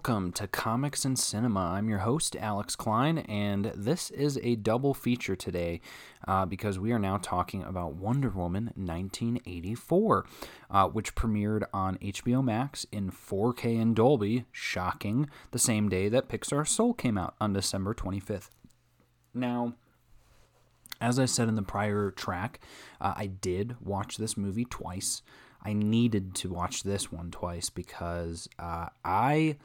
welcome to Comics and Cinema. I'm your host, Alex Klein, and this is a double feature today uh, because we are now talking about Wonder Woman 1984, uh, which premiered on HBO Max in 4K and Dolby, shocking, the same day that Pixar Soul came out on December 25th. Now, as I said in the prior track, uh, I did watch this movie twice. I needed to watch this one twice because uh, I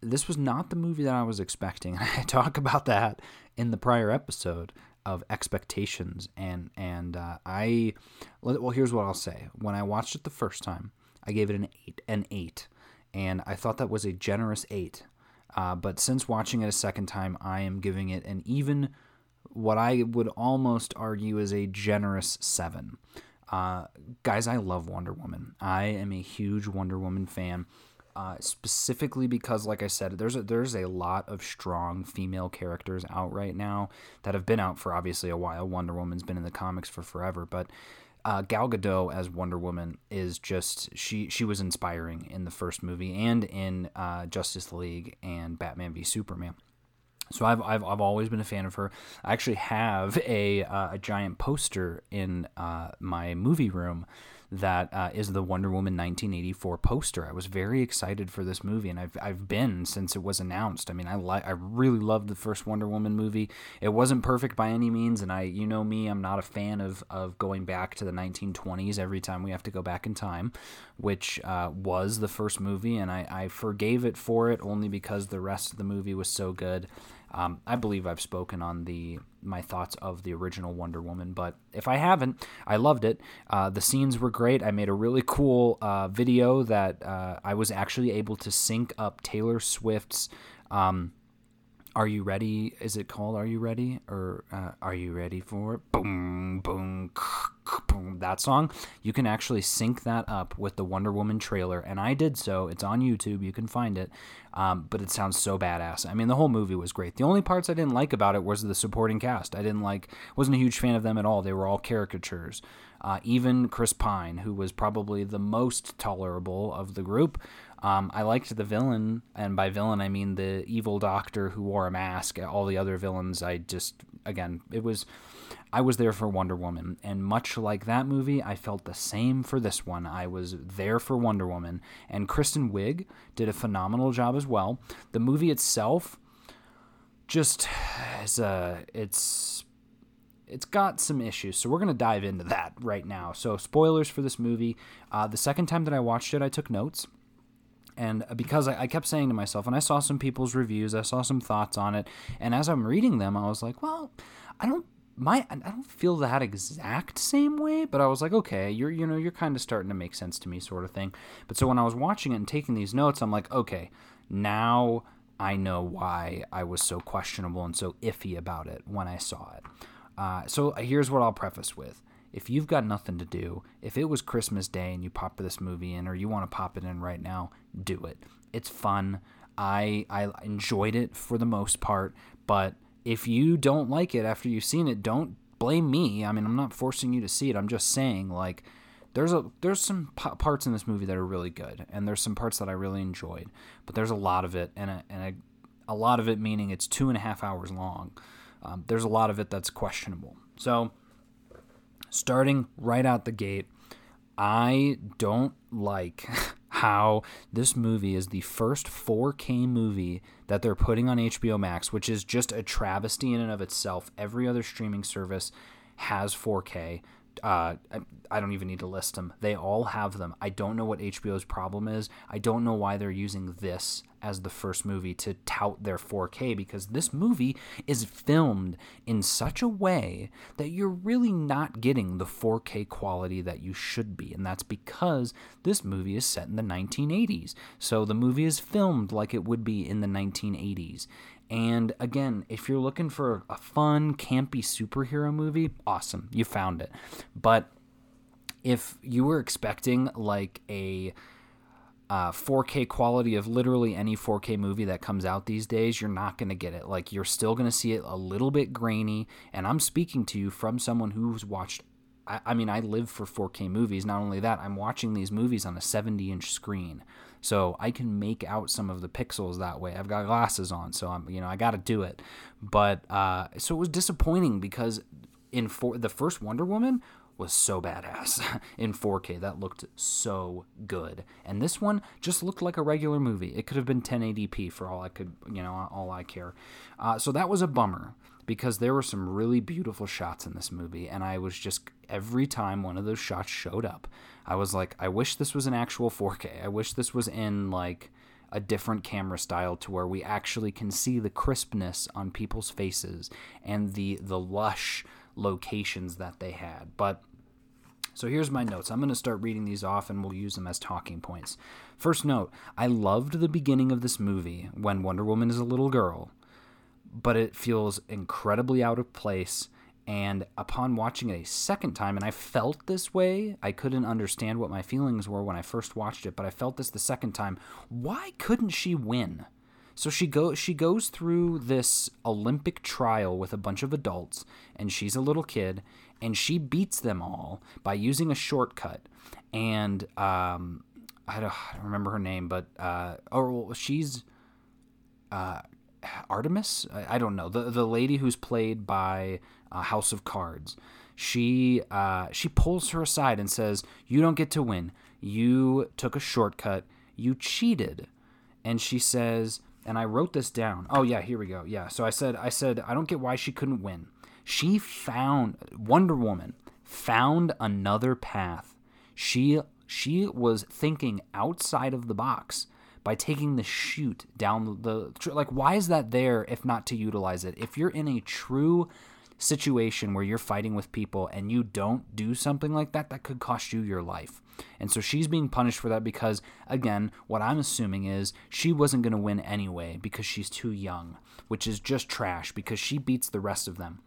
this was not the movie that I was expecting. I talk about that in the prior episode of expectations and and uh, I well here's what I'll say. When I watched it the first time, I gave it an eight, an eight, and I thought that was a generous eight. Uh, but since watching it a second time, I am giving it an even what I would almost argue is a generous seven. Uh, guys, I love Wonder Woman. I am a huge Wonder Woman fan. Uh, specifically because, like I said, there's a, there's a lot of strong female characters out right now that have been out for obviously a while. Wonder Woman's been in the comics for forever, but uh, Gal Gadot as Wonder Woman is just she she was inspiring in the first movie and in uh, Justice League and Batman v Superman. So I've, I've, I've always been a fan of her. I actually have a, uh, a giant poster in uh, my movie room that uh, is the Wonder Woman 1984 poster. I was very excited for this movie, and I've, I've been since it was announced. I mean, I li- I really loved the first Wonder Woman movie. It wasn't perfect by any means, and I you know me, I'm not a fan of of going back to the 1920s every time we have to go back in time, which uh, was the first movie, and I, I forgave it for it only because the rest of the movie was so good. Um, I believe I've spoken on the my thoughts of the original Wonder Woman, but if I haven't, I loved it. Uh, the scenes were great. I made a really cool uh, video that uh, I was actually able to sync up Taylor Swift's. Um, are you ready? Is it called Are You Ready? Or uh, Are You Ready for? Boom, boom, boom. That song. You can actually sync that up with the Wonder Woman trailer. And I did so. It's on YouTube. You can find it. Um, but it sounds so badass. I mean, the whole movie was great. The only parts I didn't like about it was the supporting cast. I didn't like, wasn't a huge fan of them at all. They were all caricatures. Uh, even Chris Pine, who was probably the most tolerable of the group, um, I liked the villain, and by villain I mean the evil doctor who wore a mask. All the other villains, I just again, it was. I was there for Wonder Woman, and much like that movie, I felt the same for this one. I was there for Wonder Woman, and Kristen Wiig did a phenomenal job as well. The movie itself, just is a, it's it's got some issues, so we're gonna dive into that right now. So spoilers for this movie. Uh, the second time that I watched it, I took notes and because I, I, kept saying to myself, and I saw some people's reviews, I saw some thoughts on it, and as I'm reading them, I was like, well, I don't my I don't feel that exact same way, but I was like, okay, you're you know you're kind of starting to make sense to me, sort of thing. But so when I was watching it and taking these notes, I'm like, okay, now I know why I was so questionable and so iffy about it when I saw it. Uh, so here's what I'll preface with if you've got nothing to do, if it was Christmas Day and you pop this movie in or you want to pop it in right now, do it. It's fun. I I enjoyed it for the most part, but if you don't like it after you've seen it, don't blame me. I mean, I'm not forcing you to see it. I'm just saying like there's a there's some p- parts in this movie that are really good and there's some parts that I really enjoyed, but there's a lot of it and a, and a, a lot of it meaning it's two and a half hours long. Um, there's a lot of it that's questionable. So starting right out the gate, I don't like how this movie is the first 4K movie that they're putting on HBO Max, which is just a travesty in and of itself. Every other streaming service has 4K. Uh, I don't even need to list them. They all have them. I don't know what HBO's problem is. I don't know why they're using this as the first movie to tout their 4K because this movie is filmed in such a way that you're really not getting the 4K quality that you should be. And that's because this movie is set in the 1980s. So the movie is filmed like it would be in the 1980s. And again, if you're looking for a fun, campy superhero movie, awesome, you found it. But if you were expecting like a uh, 4K quality of literally any 4K movie that comes out these days, you're not going to get it. Like, you're still going to see it a little bit grainy. And I'm speaking to you from someone who's watched I, I mean, I live for 4K movies. Not only that, I'm watching these movies on a 70 inch screen. So I can make out some of the pixels that way. I've got glasses on, so I'm, you know, I got to do it. But uh, so it was disappointing because in for the first Wonder Woman was so badass in 4K. That looked so good. And this one just looked like a regular movie. It could have been 1080p for all I could, you know, all I care. Uh, so that was a bummer because there were some really beautiful shots in this movie. And I was just, every time one of those shots showed up, I was like, I wish this was an actual 4K. I wish this was in like a different camera style to where we actually can see the crispness on people's faces and the the lush locations that they had. But so here's my notes. I'm going to start reading these off and we'll use them as talking points. First note I loved the beginning of this movie when Wonder Woman is a little girl, but it feels incredibly out of place. And upon watching it a second time, and I felt this way, I couldn't understand what my feelings were when I first watched it, but I felt this the second time. Why couldn't she win? So she go she goes through this Olympic trial with a bunch of adults, and she's a little kid, and she beats them all by using a shortcut. And um, I, don't, I don't remember her name, but uh, oh, she's uh, Artemis. I, I, don't know the the lady who's played by uh, House of Cards. She uh, she pulls her aside and says, "You don't get to win. You took a shortcut. You cheated." And she says, and I wrote this down. Oh yeah, here we go. Yeah. So I said I said I don't get why she couldn't win. She found Wonder Woman found another path. She she was thinking outside of the box by taking the chute down the like why is that there if not to utilize it? If you're in a true situation where you're fighting with people and you don't do something like that, that could cost you your life. And so she's being punished for that because, again, what I'm assuming is she wasn't going to win anyway because she's too young, which is just trash because she beats the rest of them.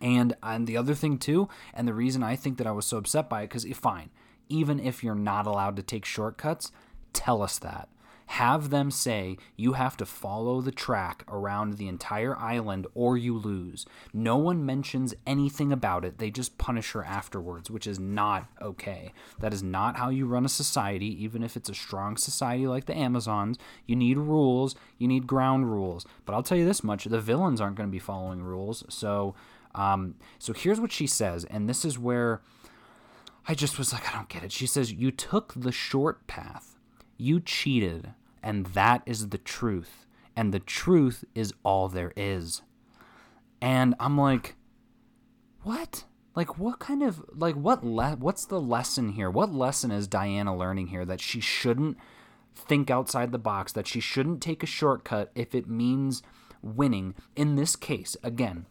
And and the other thing too, and the reason I think that I was so upset by it, because fine, even if you're not allowed to take shortcuts, tell us that have them say you have to follow the track around the entire island or you lose. No one mentions anything about it. They just punish her afterwards, which is not okay. That is not how you run a society, even if it's a strong society like the Amazons. You need rules, you need ground rules. But I'll tell you this much the villains aren't going to be following rules. So, um, so here's what she says, and this is where I just was like, I don't get it. She says, You took the short path you cheated, and that is the truth. And the truth is all there is. And I'm like, what? Like what kind of like what le- what's the lesson here? What lesson is Diana learning here that she shouldn't think outside the box, that she shouldn't take a shortcut if it means winning. In this case, again,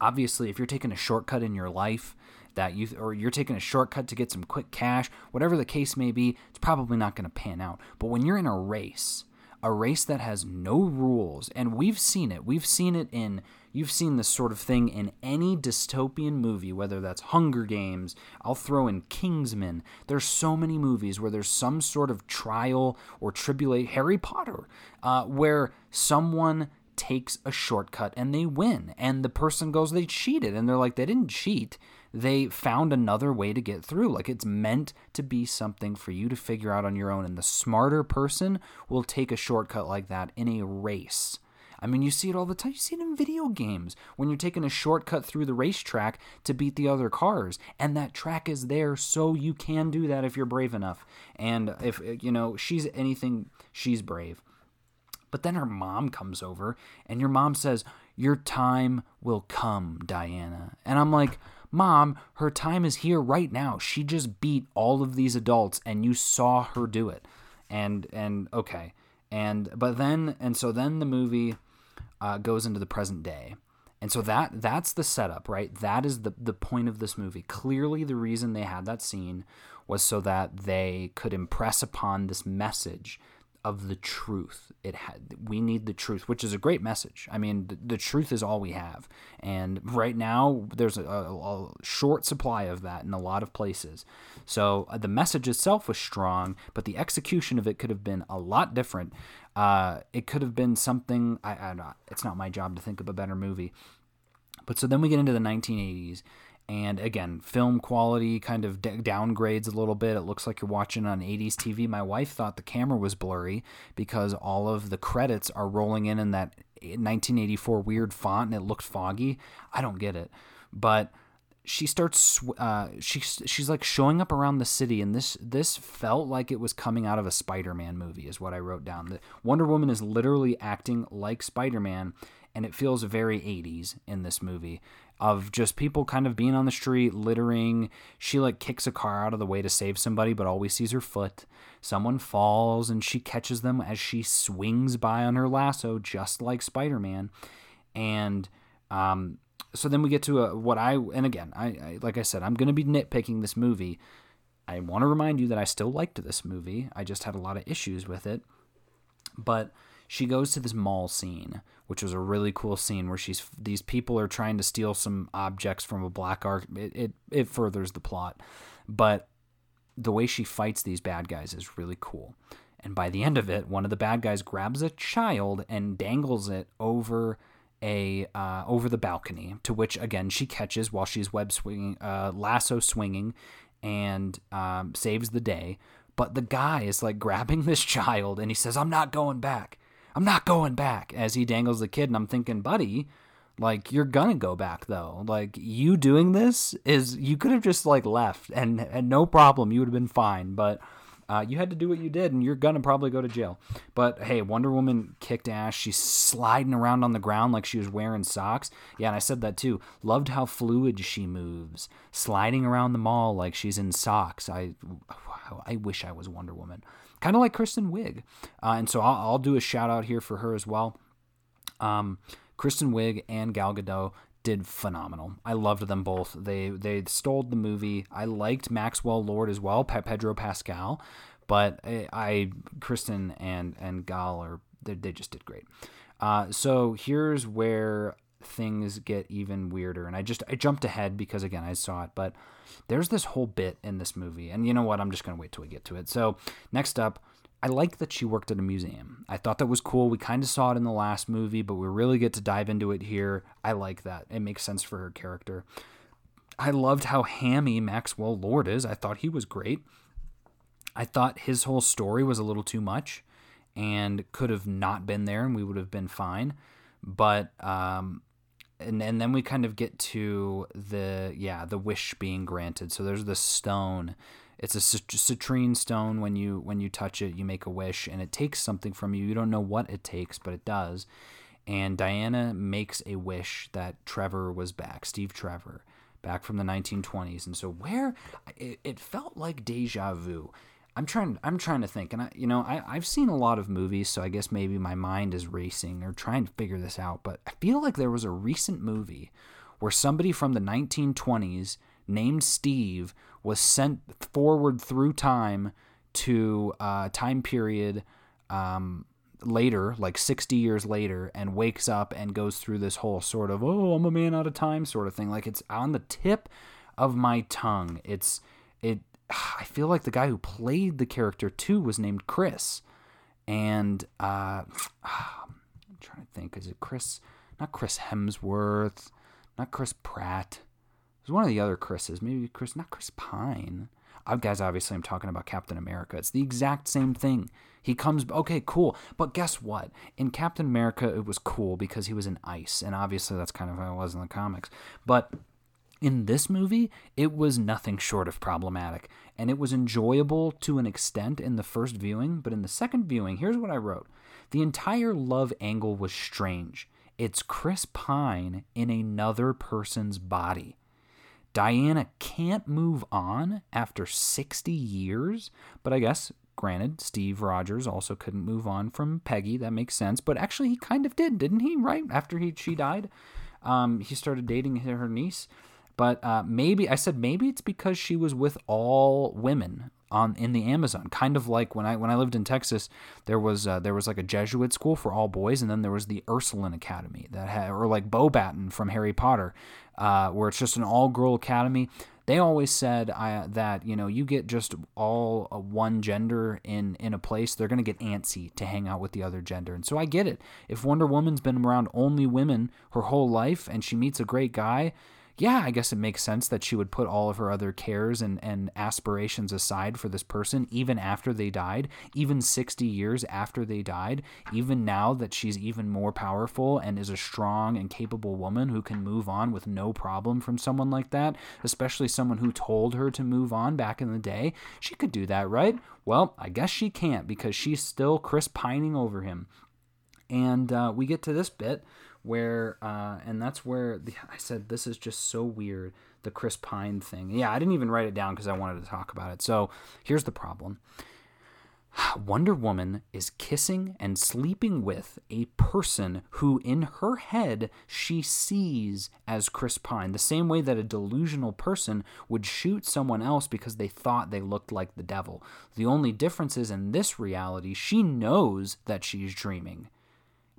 obviously if you're taking a shortcut in your life, that you or you're taking a shortcut to get some quick cash, whatever the case may be, it's probably not going to pan out. But when you're in a race, a race that has no rules, and we've seen it. We've seen it in you've seen this sort of thing in any dystopian movie, whether that's Hunger Games, I'll throw in Kingsman. There's so many movies where there's some sort of trial or tribulation. Harry Potter, uh, where someone takes a shortcut and they win, and the person goes, they cheated, and they're like, they didn't cheat they found another way to get through. Like it's meant to be something for you to figure out on your own. And the smarter person will take a shortcut like that in a race. I mean, you see it all the time. You see it in video games when you're taking a shortcut through the racetrack to beat the other cars. And that track is there so you can do that if you're brave enough. And if, you know, she's anything, she's brave. But then her mom comes over and your mom says, Your time will come, Diana. And I'm like, Mom, her time is here right now. She just beat all of these adults and you saw her do it. And and okay. And but then and so then the movie uh, goes into the present day. And so that that's the setup, right? That is the the point of this movie. Clearly the reason they had that scene was so that they could impress upon this message of the truth. It had we need the truth, which is a great message. I mean, the, the truth is all we have, and right now there's a, a, a, short supply of that in a lot of places. So uh, the message itself was strong, but the execution of it could have been a lot different. Uh, it could have been something. I, I, it's not my job to think of a better movie. But so then we get into the 1980s, And again, film quality kind of d- downgrades a little bit. It looks like you're watching on 80s TV. My wife thought the camera was blurry because all of the credits are rolling in in that 1984 weird font and it looked foggy. I don't get it. But she starts uh, she's she's like showing up around the city and this this felt like it was coming out of a Spider-Man movie is what I wrote down. The Wonder Woman is literally acting like Spider-Man and it feels very 80s in this movie of just people kind of being on the street littering. She like kicks a car out of the way to save somebody but always sees her foot. Someone falls and she catches them as she swings by on her lasso just like Spider-Man. And um so then we get to a, what I and again I, I like I said I'm going to be nitpicking this movie. I want to remind you that I still liked this movie. I just had a lot of issues with it. But she goes to this mall scene, which was a really cool scene where she's these people are trying to steal some objects from a black art. It it, it furthers the plot, but the way she fights these bad guys is really cool. And by the end of it, one of the bad guys grabs a child and dangles it over a uh, over the balcony, to which again she catches while she's web swinging, uh, lasso swinging, and um, saves the day. But the guy is like grabbing this child, and he says, "I'm not going back. I'm not going back." As he dangles the kid, and I'm thinking, buddy, like you're gonna go back though. Like you doing this is you could have just like left, and and no problem, you would have been fine. But uh, you had to do what you did, and you're gonna probably go to jail. But hey, Wonder Woman kicked ass. She's sliding around on the ground like she was wearing socks. Yeah, and I said that too. Loved how fluid she moves, sliding around the mall like she's in socks. I, I wish I was Wonder Woman, kind of like Kristen Wiig. Uh, and so I'll, I'll, do a shout out here for her as well. Um, Kristen Wiig and Gal Gadot did phenomenal. I loved them both. They they stole the movie. I liked Maxwell Lord as well, Pedro Pascal, but I, I Kristen and and Gal are they, they just did great. Uh, so here's where things get even weirder, and I just I jumped ahead because again I saw it, but there's this whole bit in this movie, and you know what? I'm just gonna wait till we get to it. So next up, I like that she worked at a museum. I thought that was cool. We kind of saw it in the last movie, but we really get to dive into it here. I like that. It makes sense for her character. I loved how hammy Maxwell Lord is. I thought he was great. I thought his whole story was a little too much and could have not been there and we would have been fine. But um and and then we kind of get to the yeah, the wish being granted. So there's the stone it's a citrine stone. When you when you touch it, you make a wish, and it takes something from you. You don't know what it takes, but it does. And Diana makes a wish that Trevor was back, Steve Trevor, back from the 1920s. And so where it, it felt like deja vu. I'm trying. I'm trying to think, and I, you know, I, I've seen a lot of movies, so I guess maybe my mind is racing or trying to figure this out. But I feel like there was a recent movie where somebody from the 1920s named Steve was sent forward through time to a time period um, later, like 60 years later, and wakes up and goes through this whole sort of, oh, I'm a man out of time sort of thing. Like it's on the tip of my tongue. It's, it, I feel like the guy who played the character too was named Chris. And uh, I'm trying to think, is it Chris? Not Chris Hemsworth, not Chris Pratt. There's one of the other Chris's, maybe Chris, not Chris Pine. Uh, guys, obviously, I'm talking about Captain America. It's the exact same thing. He comes, okay, cool. But guess what? In Captain America, it was cool because he was in ice. And obviously, that's kind of how it was in the comics. But in this movie, it was nothing short of problematic. And it was enjoyable to an extent in the first viewing. But in the second viewing, here's what I wrote The entire love angle was strange. It's Chris Pine in another person's body. Diana can't move on after 60 years, but I guess, granted, Steve Rogers also couldn't move on from Peggy. That makes sense. But actually, he kind of did, didn't he? Right after he she died, um, he started dating her niece. But uh, maybe I said maybe it's because she was with all women on in the Amazon. Kind of like when I when I lived in Texas, there was uh, there was like a Jesuit school for all boys, and then there was the Ursuline Academy that had, or like Beauxbaton from Harry Potter uh, where it's just an all girl academy. They always said uh, that you know you get just all uh, one gender in in a place, they're gonna get antsy to hang out with the other gender. And so I get it. If Wonder Woman's been around only women her whole life and she meets a great guy, yeah, I guess it makes sense that she would put all of her other cares and, and aspirations aside for this person, even after they died, even 60 years after they died, even now that she's even more powerful and is a strong and capable woman who can move on with no problem from someone like that, especially someone who told her to move on back in the day. She could do that, right? Well, I guess she can't because she's still Chris pining over him. And uh, we get to this bit where uh, and that's where the, I said this is just so weird the Chris Pine thing. Yeah, I didn't even write it down because I wanted to talk about it. So here's the problem. Wonder Woman is kissing and sleeping with a person who, in her head, she sees as Chris Pine, the same way that a delusional person would shoot someone else because they thought they looked like the devil. The only difference is in this reality, she knows that she's dreaming,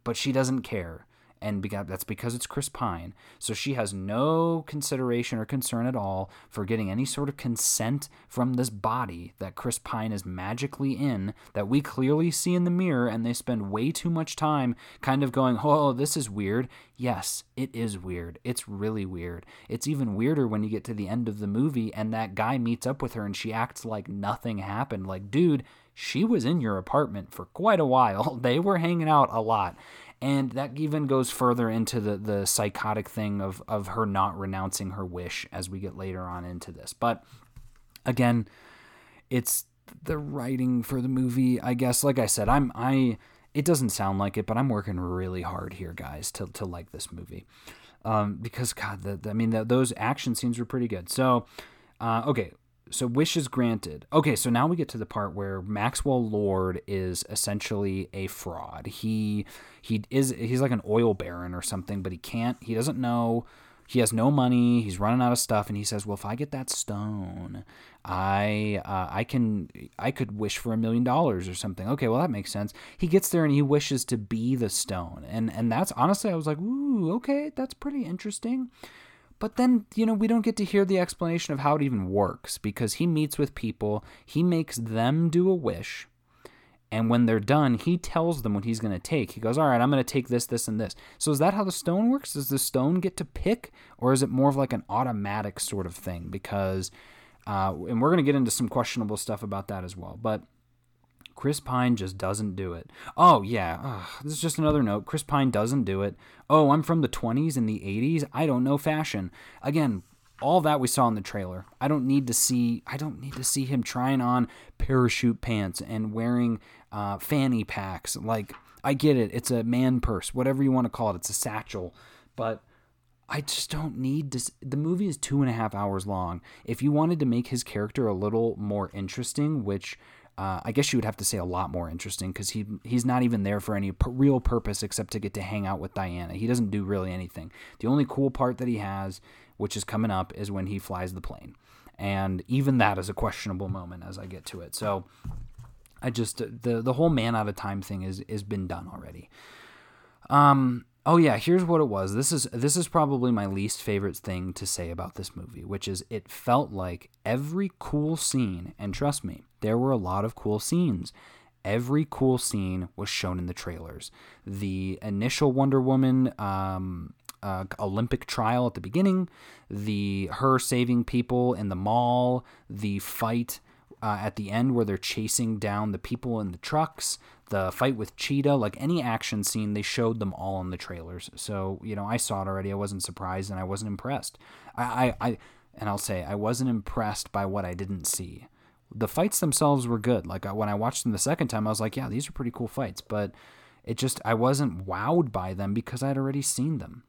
but she doesn't care and that's because it's Chris Pine. So she has no consideration or concern at all for getting any sort of consent from this body that Chris Pine is magically in, that we clearly see in the mirror, and they spend way too much time kind of going, oh, oh this is weird. Yes, it is weird. It's really weird. It's even weirder when you get to the end of the movie and that guy meets up with her and she acts like nothing happened. Like, dude, she was in your apartment for quite a while. They were hanging out a lot and that even goes further into the the psychotic thing of of her not renouncing her wish as we get later on into this. But again, it's the writing for the movie. I guess, like I said, I'm I. It doesn't sound like it, but I'm working really hard here, guys, to to like this movie. Um, because God, the, the I mean, the, those action scenes were pretty good. So, uh, okay, so wishes granted. Okay, so now we get to the part where Maxwell Lord is essentially a fraud. He he is he's like an oil baron or something, but he can't. He doesn't know. He has no money. He's running out of stuff, and he says, "Well, if I get that stone, I uh, I can I could wish for a million dollars or something." Okay, well that makes sense. He gets there and he wishes to be the stone, and and that's honestly I was like, "Ooh, okay, that's pretty interesting." But then, you know, we don't get to hear the explanation of how it even works because he meets with people, he makes them do a wish, and when they're done, he tells them what he's going to take. He goes, All right, I'm going to take this, this, and this. So is that how the stone works? Does the stone get to pick, or is it more of like an automatic sort of thing? Because, uh, and we're going to get into some questionable stuff about that as well. But Chris Pine just doesn't do it. Oh, yeah. Ugh, this is just another note. Chris Pine doesn't do it. Oh, I'm from the 20s and the 80s. I don't know fashion. Again, all that we saw in the trailer. I don't need to see I don't need to see him trying on parachute pants and wearing uh, fanny packs. Like I get it. It's a man purse, whatever you want to call it. It's a satchel. But I just don't need to. The movie is two and a half hours long. If you wanted to make his character a little more interesting, which uh, I guess you would have to say a lot more interesting because he he's not even there for any p- real purpose except to get to hang out with Diana. He doesn't do really anything. The only cool part that he has, which is coming up, is when he flies the plane, and even that is a questionable moment as I get to it. So I just the the whole man out of time thing is is been done already. Um, Oh yeah, here's what it was. This is this is probably my least favorite thing to say about this movie, which is it felt like every cool scene, and trust me, there were a lot of cool scenes. Every cool scene was shown in the trailers. The initial Wonder Woman um, uh, Olympic trial at the beginning, the her saving people in the mall, the fight uh, at the end where they're chasing down the people in the trucks, the fight with Cheetah, like any action scene, they showed them all in the trailers. So, you know, I saw it already. I wasn't surprised and I wasn't impressed. I, I, I and I'll say, I wasn't impressed by what I didn't see. The fights themselves were good. Like when I watched them the second time, I was like, yeah, these are pretty cool fights. But it just, I wasn't wowed by them because I'd already seen them.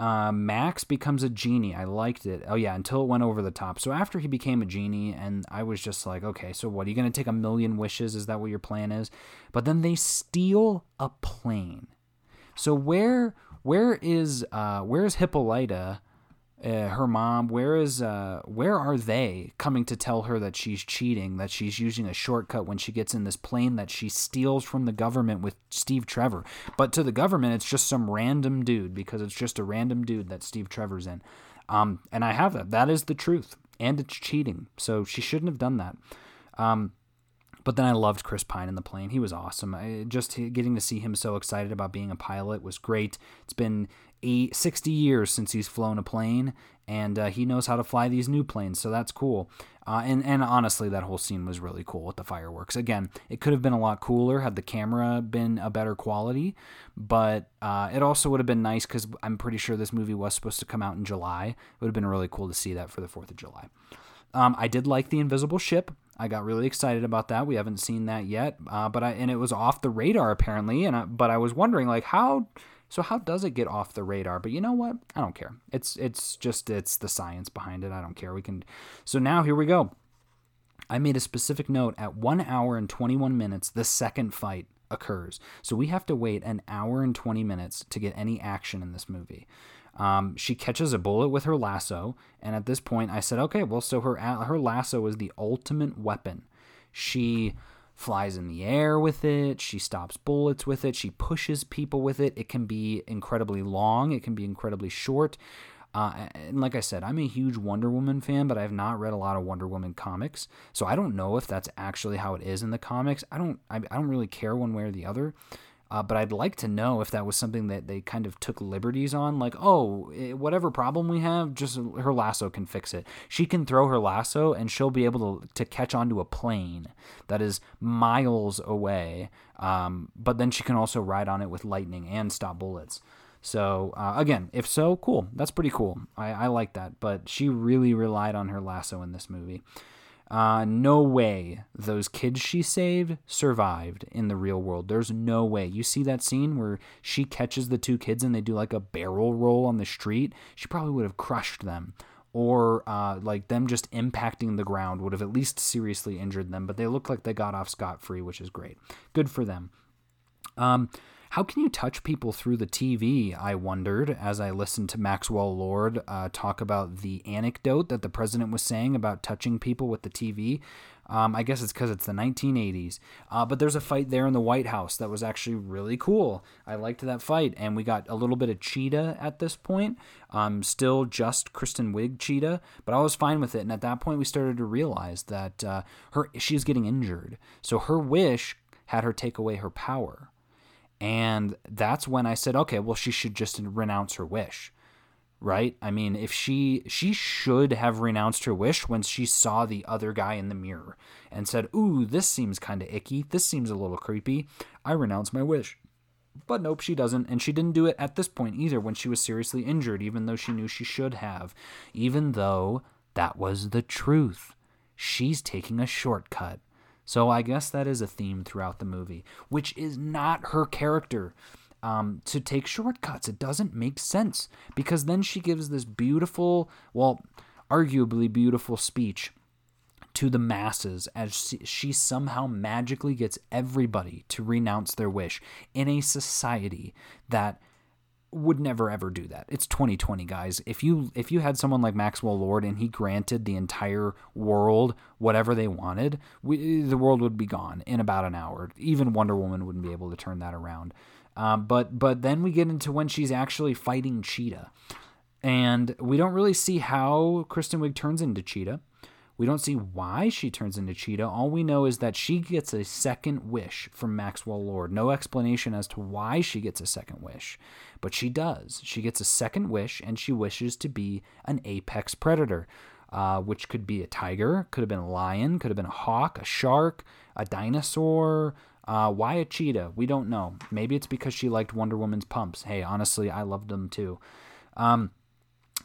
Uh, Max becomes a genie. I liked it. Oh yeah, until it went over the top. So after he became a genie, and I was just like, okay, so what? Are you gonna take a million wishes? Is that what your plan is? But then they steal a plane. So where where is uh, where is Hippolyta? Uh, her mom where is uh where are they coming to tell her that she's cheating that she's using a shortcut when she gets in this plane that she steals from the government with Steve Trevor but to the government it's just some random dude because it's just a random dude that Steve Trevor's in um and I have that that is the truth and it's cheating so she shouldn't have done that um but then I loved Chris Pine in the plane. He was awesome. I, just getting to see him so excited about being a pilot was great. It's been eight, 60 years since he's flown a plane, and uh, he knows how to fly these new planes, so that's cool. Uh, and and honestly, that whole scene was really cool with the fireworks. Again, it could have been a lot cooler had the camera been a better quality, but uh, it also would have been nice because I'm pretty sure this movie was supposed to come out in July. It would have been really cool to see that for the Fourth of July. Um, I did like the Invisible Ship. I got really excited about that. We haven't seen that yet, uh, but I and it was off the radar apparently. And I, but I was wondering like how so how does it get off the radar? But you know what? I don't care. It's it's just it's the science behind it. I don't care. We can. So now here we go. I made a specific note at one hour and 21 minutes. The second fight occurs. So we have to wait an hour and 20 minutes to get any action in this movie. Um, she catches a bullet with her lasso, and at this point, I said, "Okay, well, so her her lasso is the ultimate weapon. She flies in the air with it. She stops bullets with it. She pushes people with it. It can be incredibly long. It can be incredibly short. Uh, and like I said, I'm a huge Wonder Woman fan, but I have not read a lot of Wonder Woman comics, so I don't know if that's actually how it is in the comics. I don't. I, I don't really care one way or the other. Uh, but I'd like to know if that was something that they kind of took liberties on. Like, oh, eh, whatever problem we have, just her lasso can fix it. She can throw her lasso and she'll be able to, to catch onto a plane that is miles away. Um, but then she can also ride on it with lightning and stop bullets. So, uh, again, if so, cool. That's pretty cool. I, I like that. But she really relied on her lasso in this movie. Uh, no way those kids she saved survived in the real world. There's no way. You see that scene where she catches the two kids and they do like a barrel roll on the street? She probably would have crushed them. Or uh, like them just impacting the ground would have at least seriously injured them. But they look like they got off scot free, which is great. Good for them. Um, how can you touch people through the TV? I wondered as I listened to Maxwell Lord uh, talk about the anecdote that the president was saying about touching people with the TV. Um, I guess it's because it's the 1980s. Uh, but there's a fight there in the White House that was actually really cool. I liked that fight, and we got a little bit of Cheetah at this point. Um, still just Kristen Wiig Cheetah, but I was fine with it. And at that point, we started to realize that uh, her she's getting injured, so her wish had her take away her power. And that's when I said, okay, well, she should just renounce her wish. Right? I mean, if she she should have renounced her wish when she saw the other guy in the mirror and said, "Ooh, this seems kind of icky. This seems a little creepy. I renounce my wish." But nope, she doesn't, and she didn't do it at this point either when she was seriously injured, even though she knew she should have, even though that was the truth. She's taking a shortcut. So I guess that is a theme throughout the movie, which is not her character. Um, to take shortcuts, it doesn't make sense because then she gives this beautiful, well, arguably beautiful speech to the masses as she somehow magically gets everybody to renounce their wish in a society that would never ever do that. It's 2020, guys. If you if you had someone like Maxwell Lord and he granted the entire world whatever they wanted, we, the world would be gone in about an hour. Even Wonder Woman wouldn't be able to turn that around. Um, but but then we get into when she's actually fighting Cheetah, and we don't really see how Kristen Wiig turns into Cheetah. We don't see why she turns into Cheetah. All we know is that she gets a second wish from Maxwell Lord. No explanation as to why she gets a second wish, but she does. She gets a second wish and she wishes to be an apex predator, uh, which could be a tiger, could have been a lion, could have been a hawk, a shark, a dinosaur. Uh, why a cheetah? We don't know. Maybe it's because she liked Wonder Woman's pumps. Hey, honestly, I loved them too. Um,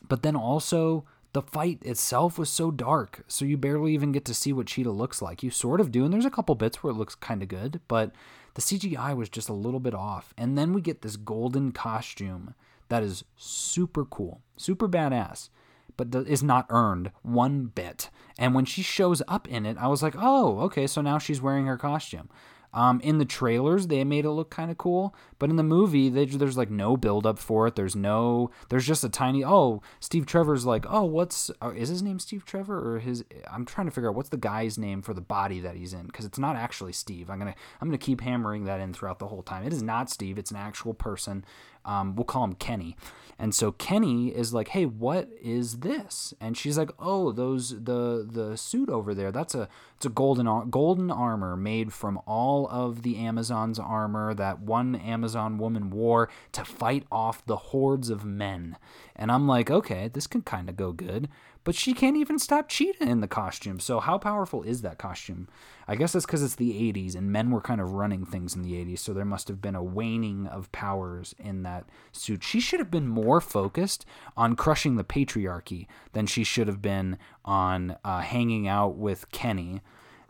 but then also the fight itself was so dark, so you barely even get to see what Cheetah looks like. You sort of do, and there's a couple bits where it looks kind of good, but the CGI was just a little bit off. And then we get this golden costume that is super cool, super badass, but is not earned one bit. And when she shows up in it, I was like, oh, okay, so now she's wearing her costume. Um, in the trailers, they made it look kind of cool, but in the movie, they, there's like no build up for it. There's no, there's just a tiny. Oh, Steve Trevor's like, oh, what's uh, is his name Steve Trevor or his? I'm trying to figure out what's the guy's name for the body that he's in because it's not actually Steve. I'm gonna I'm gonna keep hammering that in throughout the whole time. It is not Steve. It's an actual person. Um, we'll call him Kenny. And so Kenny is like, "Hey, what is this?" And she's like, "Oh, those the the suit over there. That's a it's a golden golden armor made from all of the Amazon's armor that one Amazon woman wore to fight off the hordes of men." And I'm like, "Okay, this can kind of go good." But she can't even stop Cheetah in the costume. So how powerful is that costume? I guess that's because it's the 80s and men were kind of running things in the 80s. So there must have been a waning of powers in that suit. She should have been more focused on crushing the patriarchy than she should have been on uh, hanging out with Kenny.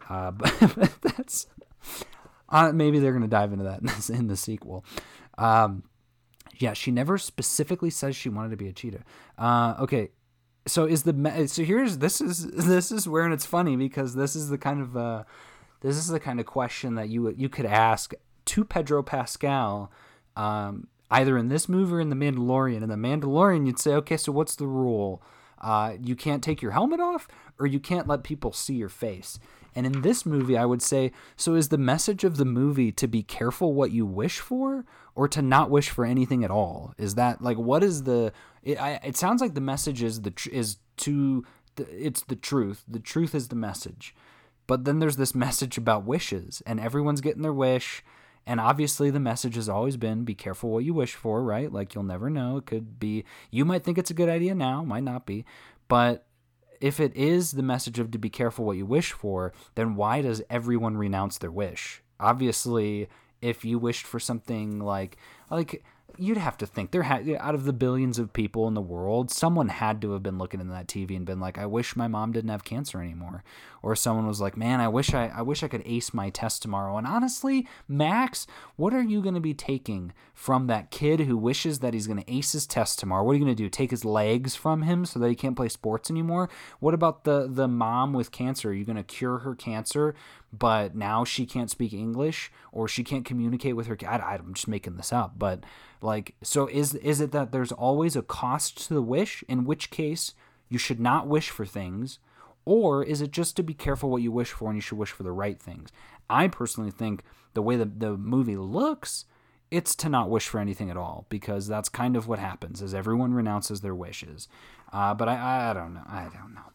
Uh, but that's uh, maybe they're going to dive into that in, this, in the sequel. Um, yeah, she never specifically says she wanted to be a cheetah. Uh, okay, so is the so here's this is this is where and it's funny because this is the kind of uh, this is the kind of question that you you could ask to Pedro Pascal, um, either in this movie or in the Mandalorian. In the Mandalorian, you'd say, okay, so what's the rule? Uh, you can't take your helmet off, or you can't let people see your face. And in this movie, I would say, so is the message of the movie to be careful what you wish for, or to not wish for anything at all? Is that like what is the? It, I, it sounds like the message is the is to it's the truth. The truth is the message. But then there's this message about wishes, and everyone's getting their wish. And obviously, the message has always been be careful what you wish for, right? Like, you'll never know. It could be, you might think it's a good idea now, might not be. But if it is the message of to be careful what you wish for, then why does everyone renounce their wish? Obviously, if you wished for something like like you'd have to think there had out of the billions of people in the world, someone had to have been looking in that TV and been like, "I wish my mom didn't have cancer anymore," or someone was like, "Man, I wish I, I wish I could ace my test tomorrow." And honestly, Max, what are you going to be taking from that kid who wishes that he's going to ace his test tomorrow? What are you going to do? Take his legs from him so that he can't play sports anymore? What about the the mom with cancer? Are you going to cure her cancer but now she can't speak English or she can't communicate with her cat. I'm just making this up, but like, so is is it that there's always a cost to the wish? In which case, you should not wish for things, or is it just to be careful what you wish for and you should wish for the right things? I personally think the way the the movie looks, it's to not wish for anything at all because that's kind of what happens as everyone renounces their wishes. Uh, but I I don't know I don't know.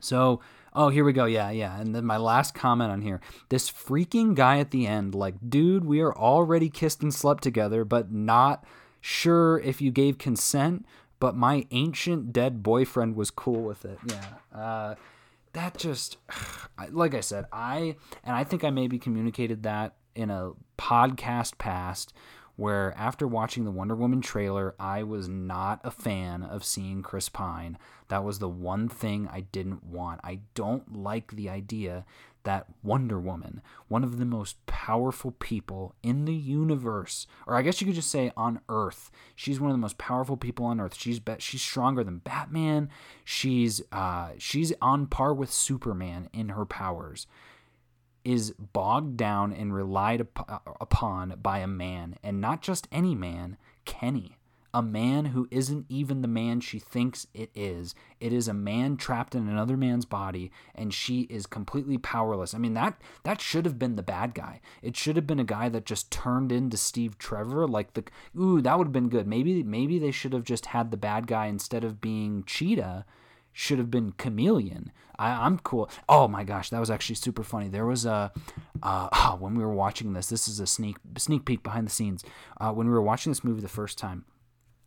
So Oh, here we go. Yeah, yeah. And then my last comment on here. This freaking guy at the end, like, dude, we are already kissed and slept together, but not sure if you gave consent, but my ancient dead boyfriend was cool with it. Yeah. Uh, that just, like I said, I, and I think I maybe communicated that in a podcast past where after watching the Wonder Woman trailer, I was not a fan of seeing Chris Pine. That was the one thing I didn't want. I don't like the idea that Wonder Woman, one of the most powerful people in the universe, or I guess you could just say on Earth, she's one of the most powerful people on Earth. She's be- she's stronger than Batman. She's uh, she's on par with Superman in her powers is bogged down and relied uh, upon by a man, and not just any man, Kenny. A man who isn't even the man she thinks it is. It is a man trapped in another man's body, and she is completely powerless. I mean, that that should have been the bad guy. It should have been a guy that just turned into Steve Trevor. Like the ooh, that would have been good. Maybe maybe they should have just had the bad guy instead of being Cheetah should have been Chameleon. I, am cool. Oh my gosh, that was actually super funny. There was a uh, oh, when we were watching this. This is a sneak sneak peek behind the scenes. Uh, when we were watching this movie the first time,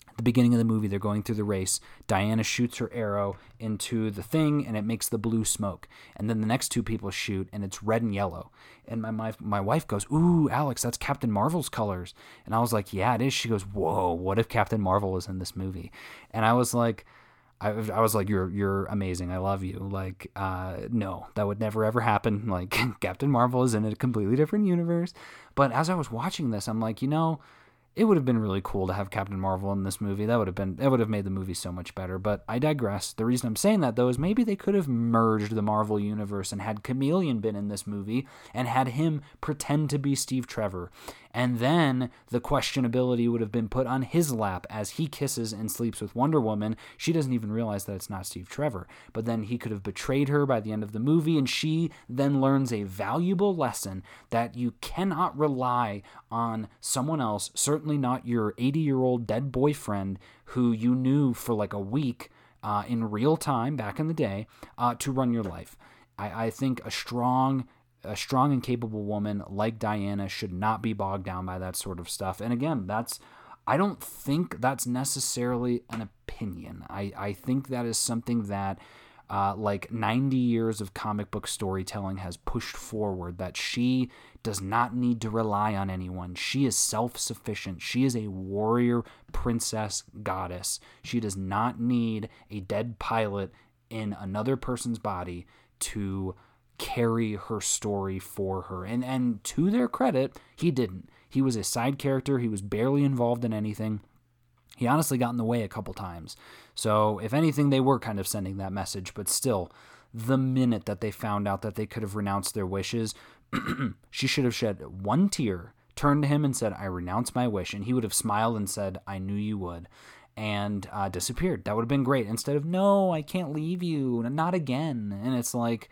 at the beginning of the movie, they're going through the race. Diana shoots her arrow into the thing, and it makes the blue smoke. And then the next two people shoot, and it's red and yellow. And my my, my wife goes, "Ooh, Alex, that's Captain Marvel's colors." And I was like, "Yeah, it is." She goes, "Whoa, what if Captain Marvel was in this movie?" And I was like I, I was like, you're you're amazing. I love you. Like, uh, no, that would never ever happen. Like, Captain Marvel is in a completely different universe. But as I was watching this, I'm like, you know, it would have been really cool to have Captain Marvel in this movie. That would have been that would have made the movie so much better. But I digress. The reason I'm saying that though is maybe they could have merged the Marvel universe and had Chameleon been in this movie and had him pretend to be Steve Trevor. And then the questionability would have been put on his lap as he kisses and sleeps with Wonder Woman. She doesn't even realize that it's not Steve Trevor. But then he could have betrayed her by the end of the movie, and she then learns a valuable lesson that you cannot rely on someone else, certainly not your 80 year old dead boyfriend who you knew for like a week uh, in real time back in the day uh, to run your life. I, I think a strong a strong and capable woman like Diana should not be bogged down by that sort of stuff. And again, that's I don't think that's necessarily an opinion. I, I think that is something that uh, like 90 years of comic book storytelling has pushed forward that she does not need to rely on anyone. She is self sufficient. She is a warrior, princess, goddess. She does not need a dead pilot in another person's body to carry her story for her. And and to their credit, he didn't. He was a side character. He was barely involved in anything. He honestly got in the way a couple times. So, if anything, they were kind of sending that message, but still, the minute that they found out that they could have renounced their wishes, she should have shed one tear, turned to him and said, I renounce my wish. And he would have smiled and said, I knew you would. And uh, disappeared. That would have been great. Instead of, no, I can't leave you, not again. And it's like,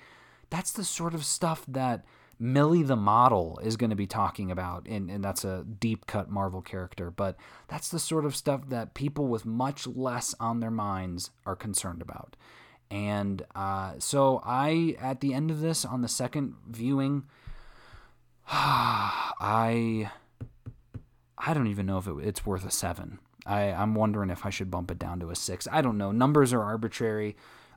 that's the sort of stuff that Millie the model is going to be talking about, and, and that's a deep cut Marvel character, but that's the sort of stuff that people with much less on their minds are concerned about. And uh, so I, at the end of this, on the second viewing, I, I don't even know if it, it's worth a seven. I, I'm wondering if I should bump it down to a six. I don't know. Numbers are arbitrary.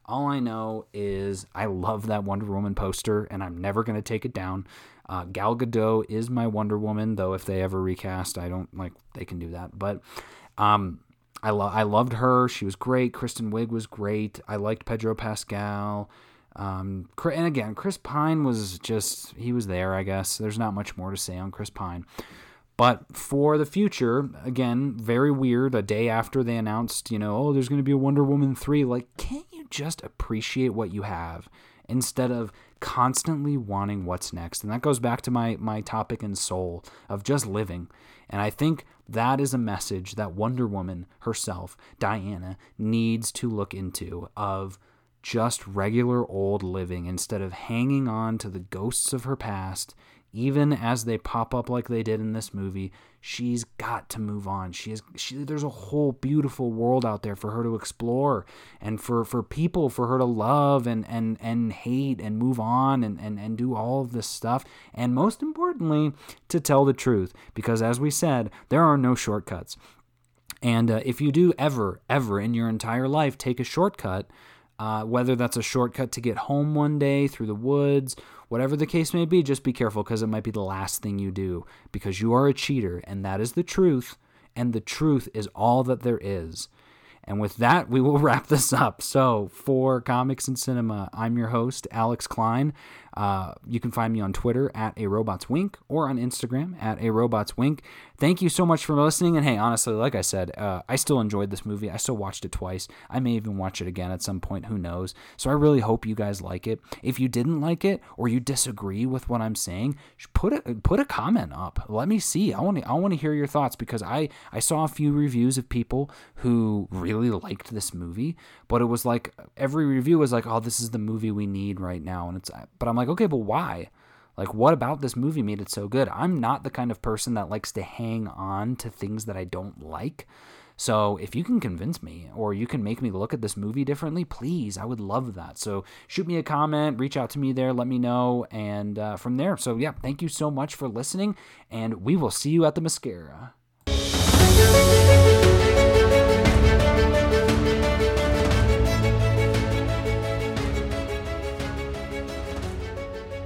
All I know is I love that Wonder Woman poster, and I'm never going to take it down. Uh, Gal Gadot is my Wonder Woman, though if they ever recast, I don't like they can do that. But um, I lo- I loved her. She was great. Kristen Wiig was great. I liked Pedro Pascal. Um, and again, Chris Pine was just he was there. I guess there's not much more to say on Chris Pine. But for the future, again, very weird. A day after they announced, you know, oh, there's going to be a Wonder Woman 3, like, you just appreciate what you have instead of constantly wanting what's next? And that goes back to my, my topic in soul of just living. And I think that is a message that Wonder Woman herself, Diana, needs to look into of just regular old living instead of hanging on to the ghosts of her past even as they pop up like they did in this movie, she's got to move on. She is she, there's a whole beautiful world out there for her to explore and for for people for her to love and and and hate and move on and and and do all of this stuff and most importantly to tell the truth because as we said, there are no shortcuts. And uh, if you do ever ever in your entire life take a shortcut, uh, whether that's a shortcut to get home one day through the woods, whatever the case may be, just be careful because it might be the last thing you do because you are a cheater and that is the truth. And the truth is all that there is. And with that, we will wrap this up. So, for Comics and Cinema, I'm your host, Alex Klein. Uh, you can find me on Twitter at a robots wink or on Instagram at a robots wink. Thank you so much for listening. And hey, honestly, like I said, uh, I still enjoyed this movie. I still watched it twice. I may even watch it again at some point. Who knows? So I really hope you guys like it. If you didn't like it or you disagree with what I'm saying, put a put a comment up. Let me see. I want to I want to hear your thoughts because I I saw a few reviews of people who really liked this movie, but it was like every review was like, "Oh, this is the movie we need right now," and it's but I'm like, okay, but why? Like, what about this movie made it so good? I'm not the kind of person that likes to hang on to things that I don't like. So if you can convince me or you can make me look at this movie differently, please, I would love that. So shoot me a comment, reach out to me there, let me know, and uh, from there. So yeah, thank you so much for listening, and we will see you at the mascara.